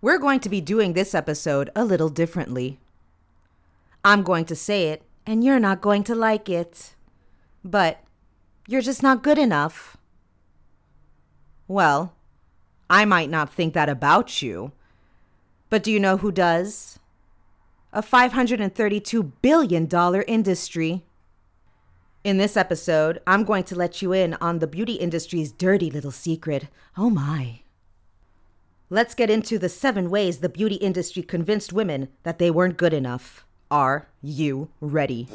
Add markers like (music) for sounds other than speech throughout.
We're going to be doing this episode a little differently. I'm going to say it, and you're not going to like it. But you're just not good enough. Well, I might not think that about you. But do you know who does? A $532 billion industry. In this episode, I'm going to let you in on the beauty industry's dirty little secret. Oh my. Let's get into the seven ways the beauty industry convinced women that they weren't good enough. Are you ready?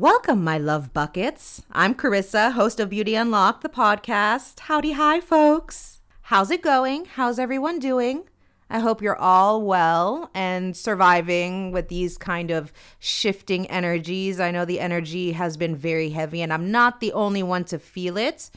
Welcome, my love buckets. I'm Carissa, host of Beauty Unlocked, the podcast. Howdy, hi, folks. How's it going? How's everyone doing? I hope you're all well and surviving with these kind of shifting energies. I know the energy has been very heavy, and I'm not the only one to feel it.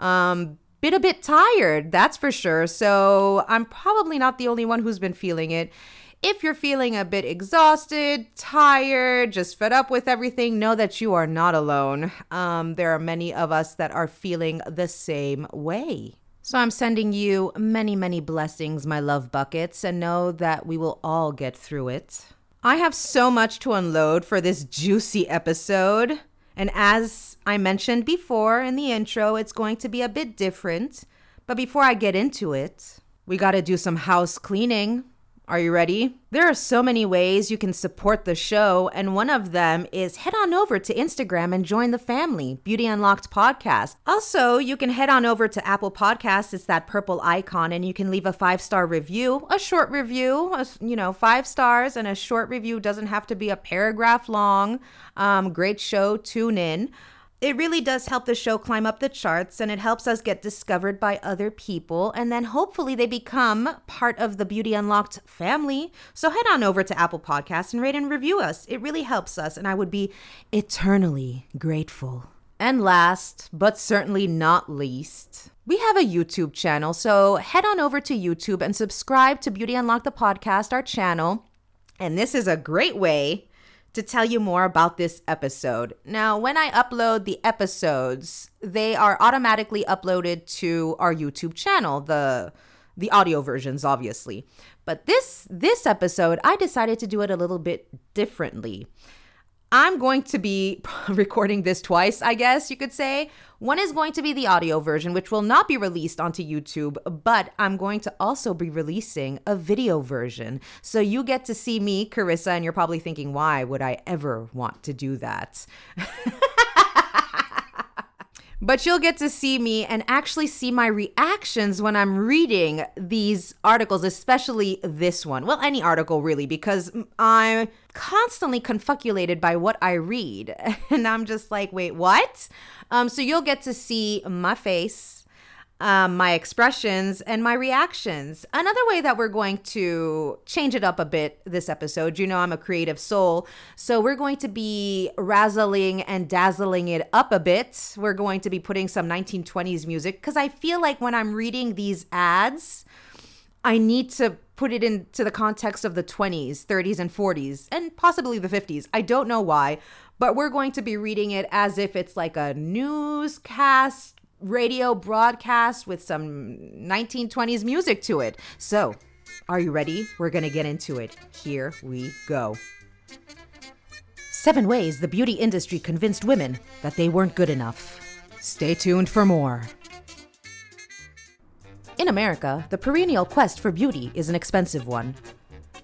Um, been a bit tired, that's for sure. So I'm probably not the only one who's been feeling it. If you're feeling a bit exhausted, tired, just fed up with everything, know that you are not alone. Um, there are many of us that are feeling the same way. So I'm sending you many, many blessings, my love buckets, and know that we will all get through it. I have so much to unload for this juicy episode. And as I mentioned before in the intro, it's going to be a bit different. But before I get into it, we got to do some house cleaning. Are you ready? There are so many ways you can support the show, and one of them is head on over to Instagram and join the family, Beauty Unlocked Podcast. Also, you can head on over to Apple Podcasts, it's that purple icon, and you can leave a five star review, a short review, a, you know, five stars, and a short review doesn't have to be a paragraph long. Um, great show, tune in. It really does help the show climb up the charts and it helps us get discovered by other people. And then hopefully they become part of the Beauty Unlocked family. So head on over to Apple Podcasts and rate and review us. It really helps us, and I would be eternally grateful. And last, but certainly not least, we have a YouTube channel. So head on over to YouTube and subscribe to Beauty Unlocked the podcast, our channel. And this is a great way to tell you more about this episode. Now, when I upload the episodes, they are automatically uploaded to our YouTube channel, the the audio versions obviously. But this this episode, I decided to do it a little bit differently. I'm going to be (laughs) recording this twice, I guess you could say. One is going to be the audio version, which will not be released onto YouTube, but I'm going to also be releasing a video version. So you get to see me, Carissa, and you're probably thinking, why would I ever want to do that? (laughs) but you'll get to see me and actually see my reactions when I'm reading these articles, especially this one. Well, any article really, because I'm constantly confuculated by what I read. (laughs) And I'm just like, wait, what? Um, so you'll get to see my face um, my expressions and my reactions. Another way that we're going to change it up a bit this episode, you know, I'm a creative soul. So we're going to be razzling and dazzling it up a bit. We're going to be putting some 1920s music because I feel like when I'm reading these ads, I need to put it into the context of the 20s, 30s, and 40s, and possibly the 50s. I don't know why, but we're going to be reading it as if it's like a newscast radio broadcast with some 1920s music to it. So, are you ready? We're going to get into it. Here we go. Seven ways the beauty industry convinced women that they weren't good enough. Stay tuned for more. In America, the perennial quest for beauty is an expensive one.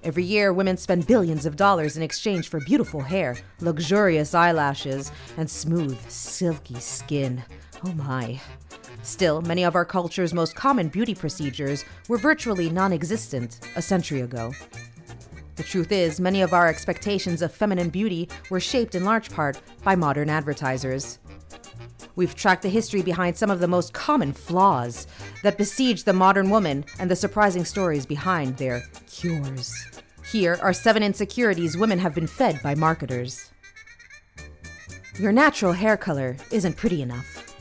Every year, women spend billions of dollars in exchange for beautiful hair, luxurious eyelashes, and smooth, silky skin. Oh my. Still, many of our culture's most common beauty procedures were virtually non existent a century ago. The truth is, many of our expectations of feminine beauty were shaped in large part by modern advertisers. We've tracked the history behind some of the most common flaws that besiege the modern woman and the surprising stories behind their cures. Here are seven insecurities women have been fed by marketers. Your natural hair color isn't pretty enough.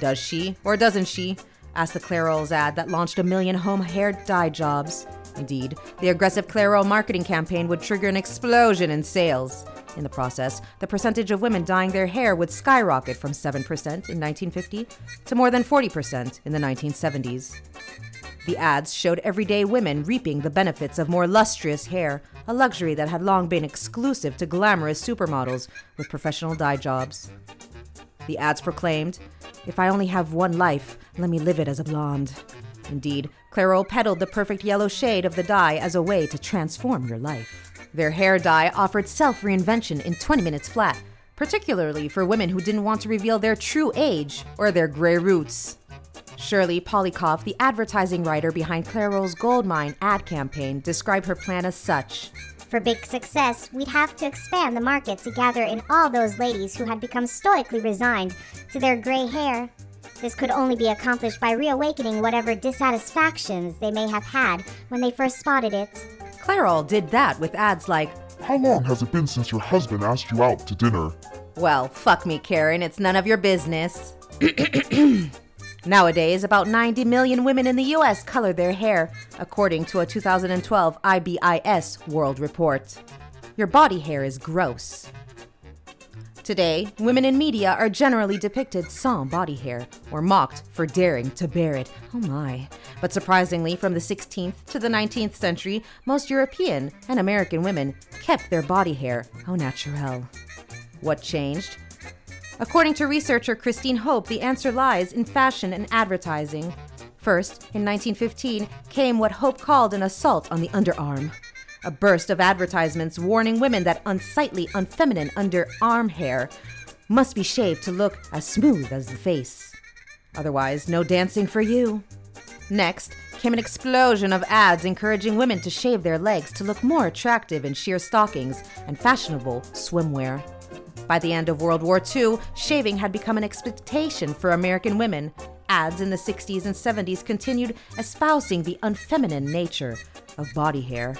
Does she, or doesn't she? asked the Clairol's ad that launched a million home hair dye jobs. Indeed, the aggressive Clairol marketing campaign would trigger an explosion in sales. In the process, the percentage of women dyeing their hair would skyrocket from 7% in 1950 to more than 40% in the 1970s. The ads showed everyday women reaping the benefits of more lustrous hair, a luxury that had long been exclusive to glamorous supermodels with professional dye jobs. The ads proclaimed, If I only have one life, let me live it as a blonde. Indeed, Clairol peddled the perfect yellow shade of the dye as a way to transform your life. Their hair dye offered self reinvention in 20 minutes flat, particularly for women who didn't want to reveal their true age or their gray roots. Shirley Polykoff, the advertising writer behind Clairol's Goldmine ad campaign, described her plan as such. For big success, we'd have to expand the market to gather in all those ladies who had become stoically resigned to their gray hair. This could only be accomplished by reawakening whatever dissatisfactions they may have had when they first spotted it. Clairol did that with ads like, How long has it been since your husband asked you out to dinner? Well, fuck me, Karen, it's none of your business. (clears throat) Nowadays, about 90 million women in the US color their hair, according to a 2012 IBIS World Report. Your body hair is gross. Today, women in media are generally depicted sans body hair or mocked for daring to bear it. Oh my. But surprisingly, from the 16th to the 19th century, most European and American women kept their body hair au naturel. What changed? According to researcher Christine Hope, the answer lies in fashion and advertising. First, in 1915, came what Hope called an assault on the underarm. A burst of advertisements warning women that unsightly, unfeminine underarm hair must be shaved to look as smooth as the face. Otherwise, no dancing for you. Next came an explosion of ads encouraging women to shave their legs to look more attractive in sheer stockings and fashionable swimwear. By the end of World War II, shaving had become an expectation for American women. Ads in the 60s and 70s continued espousing the unfeminine nature of body hair.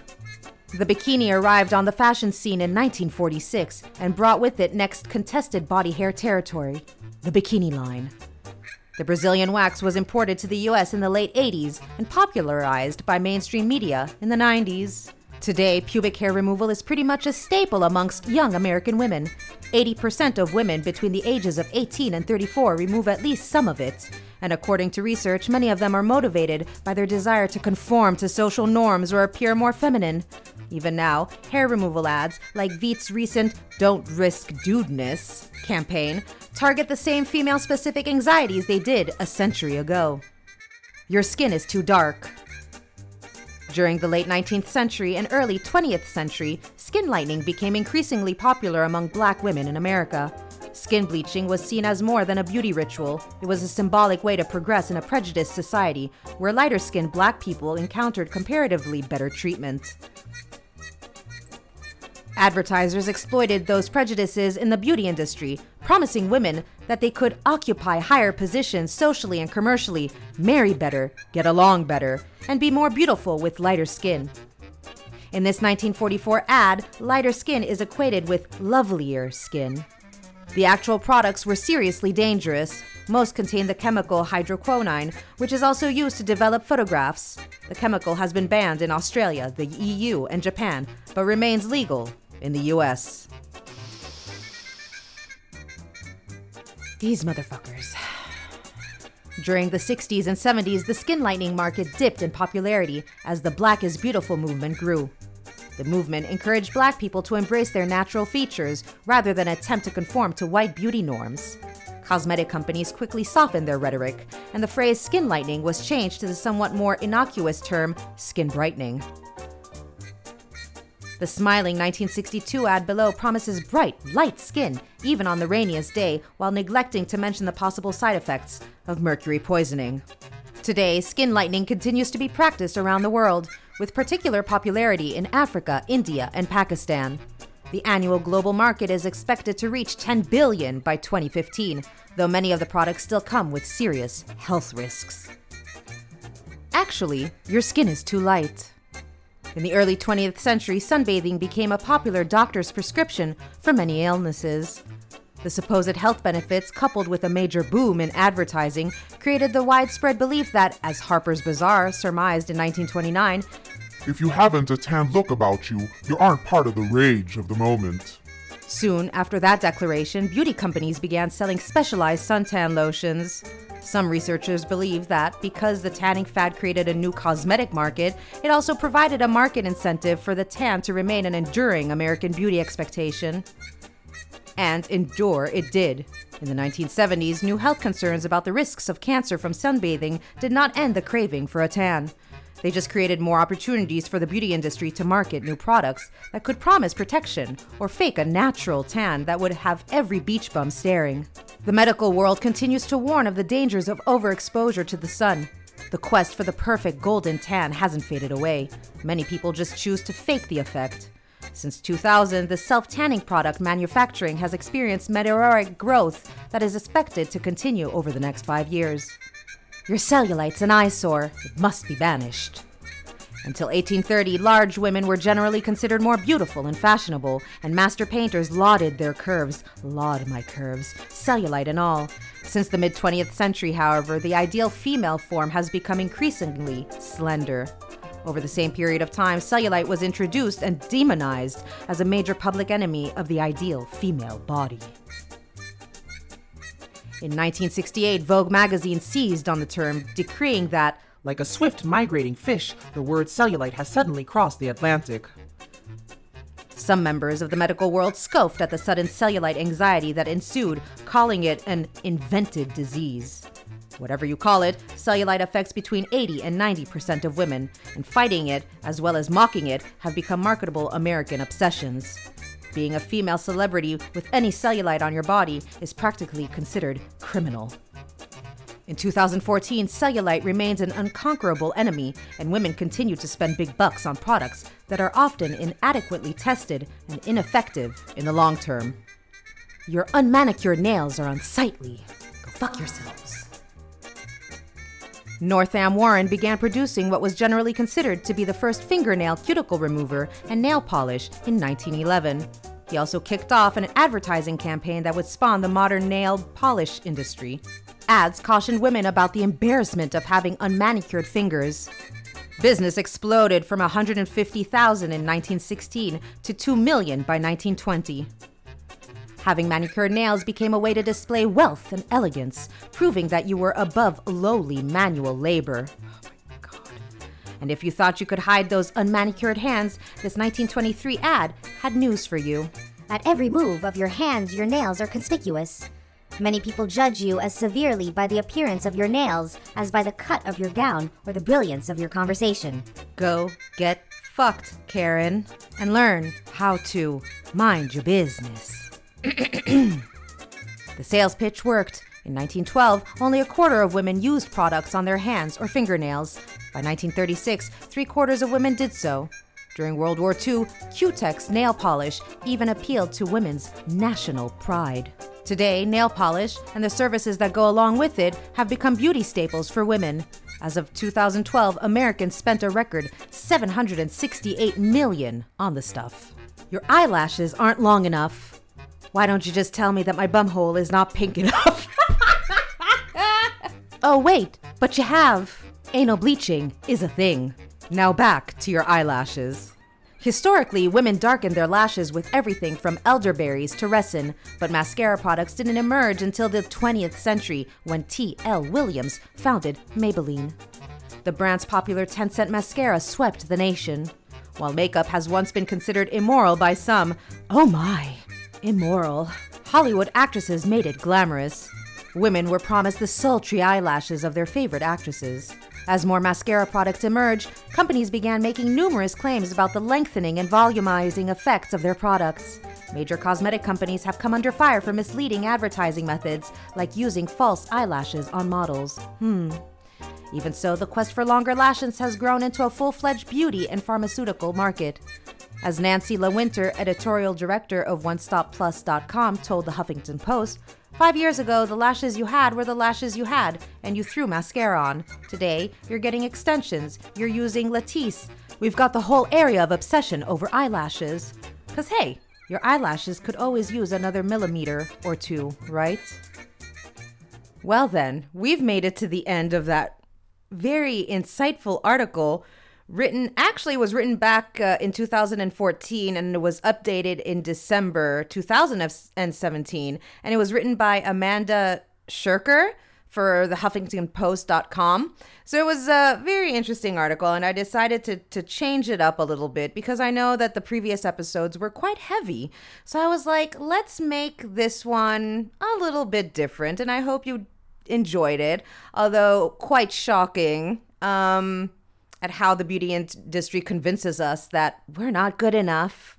The bikini arrived on the fashion scene in 1946 and brought with it next contested body hair territory the bikini line. The Brazilian wax was imported to the US in the late 80s and popularized by mainstream media in the 90s. Today, pubic hair removal is pretty much a staple amongst young American women. 80% of women between the ages of 18 and 34 remove at least some of it. And according to research, many of them are motivated by their desire to conform to social norms or appear more feminine. Even now, hair removal ads, like Veet's recent Don't Risk Dudeness campaign, target the same female specific anxieties they did a century ago. Your skin is too dark. During the late 19th century and early 20th century, skin lightening became increasingly popular among black women in America. Skin bleaching was seen as more than a beauty ritual. It was a symbolic way to progress in a prejudiced society where lighter skinned black people encountered comparatively better treatment. Advertisers exploited those prejudices in the beauty industry, promising women that they could occupy higher positions socially and commercially, marry better, get along better, and be more beautiful with lighter skin. In this 1944 ad, lighter skin is equated with lovelier skin. The actual products were seriously dangerous. Most contain the chemical hydroquinone, which is also used to develop photographs. The chemical has been banned in Australia, the EU, and Japan, but remains legal in the US. These motherfuckers. During the 60s and 70s, the skin lightening market dipped in popularity as the Black is Beautiful movement grew. The movement encouraged black people to embrace their natural features rather than attempt to conform to white beauty norms. Cosmetic companies quickly softened their rhetoric, and the phrase skin lightening was changed to the somewhat more innocuous term skin brightening. The smiling 1962 ad below promises bright, light skin, even on the rainiest day, while neglecting to mention the possible side effects of mercury poisoning. Today, skin lightening continues to be practiced around the world, with particular popularity in Africa, India, and Pakistan. The annual global market is expected to reach 10 billion by 2015, though many of the products still come with serious health risks. Actually, your skin is too light. In the early 20th century, sunbathing became a popular doctor's prescription for many illnesses. The supposed health benefits, coupled with a major boom in advertising, created the widespread belief that, as Harper's Bazaar surmised in 1929, If you haven't a tan look about you, you aren't part of the rage of the moment. Soon after that declaration, beauty companies began selling specialized suntan lotions. Some researchers believe that because the tanning fad created a new cosmetic market, it also provided a market incentive for the tan to remain an enduring American beauty expectation. And endure it did. In the 1970s, new health concerns about the risks of cancer from sunbathing did not end the craving for a tan. They just created more opportunities for the beauty industry to market new products that could promise protection or fake a natural tan that would have every beach bum staring. The medical world continues to warn of the dangers of overexposure to the sun. The quest for the perfect golden tan hasn't faded away. Many people just choose to fake the effect. Since 2000, the self tanning product manufacturing has experienced meteoric growth that is expected to continue over the next five years. Your cellulite's an eyesore. It must be banished. Until 1830, large women were generally considered more beautiful and fashionable, and master painters lauded their curves. Laud my curves, cellulite and all. Since the mid 20th century, however, the ideal female form has become increasingly slender. Over the same period of time, cellulite was introduced and demonized as a major public enemy of the ideal female body. In 1968, Vogue magazine seized on the term, decreeing that Like a swift migrating fish, the word cellulite has suddenly crossed the Atlantic. some members of the medical world scoffed at the sudden cellulite anxiety that ensued, calling it an invented disease. Whatever you call it, cellulite affects between 80 and 90% of women, and fighting it, as well as mocking it, have become marketable American obsessions. Being a female celebrity with any cellulite on your body is practically considered criminal. In 2014, cellulite remains an unconquerable enemy, and women continue to spend big bucks on products that are often inadequately tested and ineffective in the long term. Your unmanicured nails are unsightly. Go fuck yourselves. Northam Warren began producing what was generally considered to be the first fingernail cuticle remover and nail polish in 1911. He also kicked off an advertising campaign that would spawn the modern nail polish industry. Ads cautioned women about the embarrassment of having unmanicured fingers. Business exploded from 150,000 in 1916 to 2 million by 1920. Having manicured nails became a way to display wealth and elegance, proving that you were above lowly manual labor. Oh my God. And if you thought you could hide those unmanicured hands, this 1923 ad had news for you. At every move of your hands, your nails are conspicuous. Many people judge you as severely by the appearance of your nails as by the cut of your gown or the brilliance of your conversation. Go get fucked, Karen, and learn how to mind your business. (coughs) the sales pitch worked. In 1912, only a quarter of women used products on their hands or fingernails. By 1936, three quarters of women did so. During World War II, Cutex nail polish even appealed to women's national pride. Today, nail polish and the services that go along with it have become beauty staples for women. As of 2012, Americans spent a record 768 million on the stuff. Your eyelashes aren't long enough. Why don't you just tell me that my bumhole is not pink enough? (laughs) oh, wait, but you have. Anal bleaching is a thing. Now back to your eyelashes. Historically, women darkened their lashes with everything from elderberries to resin, but mascara products didn't emerge until the 20th century when T.L. Williams founded Maybelline. The brand's popular 10 cent mascara swept the nation. While makeup has once been considered immoral by some, oh my, immoral, Hollywood actresses made it glamorous. Women were promised the sultry eyelashes of their favorite actresses. As more mascara products emerged, companies began making numerous claims about the lengthening and volumizing effects of their products. Major cosmetic companies have come under fire for misleading advertising methods, like using false eyelashes on models. Hmm. Even so, the quest for longer lashes has grown into a full fledged beauty and pharmaceutical market. As Nancy LaWinter, editorial director of OneStopPlus.com, told the Huffington Post, Five years ago, the lashes you had were the lashes you had, and you threw mascara on. Today, you're getting extensions, you're using Latisse. We've got the whole area of obsession over eyelashes. Because, hey, Your eyelashes could always use another millimeter or two, right? Well, then, we've made it to the end of that very insightful article written actually was written back uh, in 2014 and it was updated in December 2017 and it was written by Amanda Scherker for the huffingtonpost.com. So it was a very interesting article and I decided to to change it up a little bit because I know that the previous episodes were quite heavy. So I was like, let's make this one a little bit different and I hope you enjoyed it, although quite shocking. Um at how the beauty industry convinces us that we're not good enough.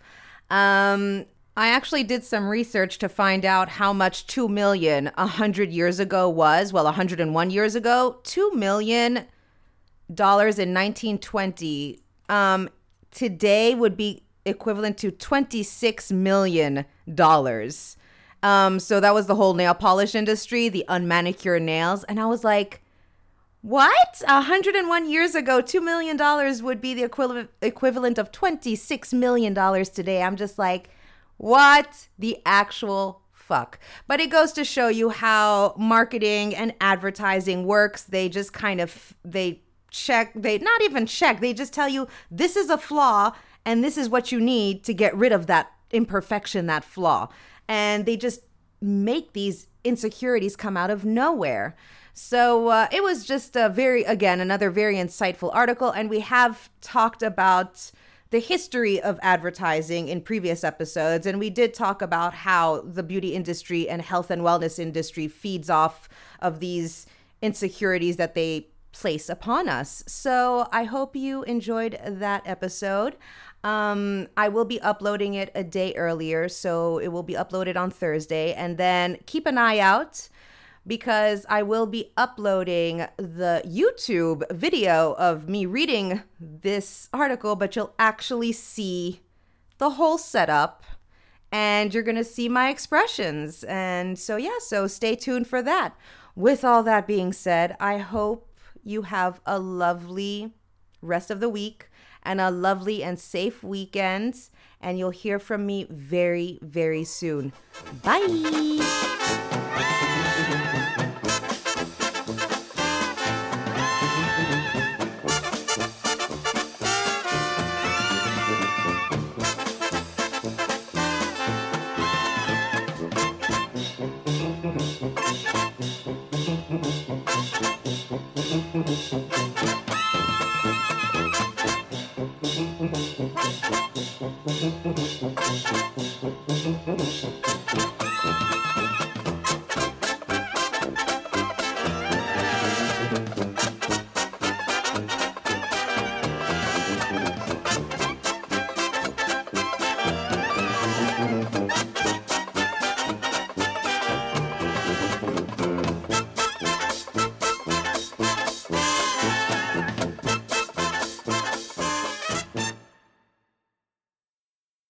Um, I actually did some research to find out how much 2 million 100 years ago was. Well, 101 years ago, 2 million dollars in 1920 um, today would be equivalent to 26 million dollars. Um, so that was the whole nail polish industry, the unmanicured nails, and I was like, what? 101 years ago, $2 million would be the equivalent equivalent of $26 million today. I'm just like, what the actual fuck? But it goes to show you how marketing and advertising works. They just kind of they check, they not even check, they just tell you this is a flaw and this is what you need to get rid of that imperfection, that flaw. And they just make these insecurities come out of nowhere. So uh, it was just a very, again, another very insightful article. And we have talked about the history of advertising in previous episodes. And we did talk about how the beauty industry and health and wellness industry feeds off of these insecurities that they place upon us. So I hope you enjoyed that episode. Um, I will be uploading it a day earlier, so it will be uploaded on Thursday. And then keep an eye out because I will be uploading the YouTube video of me reading this article, but you'll actually see the whole setup and you're going to see my expressions. And so, yeah, so stay tuned for that. With all that being said, I hope you have a lovely rest of the week and a lovely and safe weekend. And you'll hear from me very, very soon. Bye.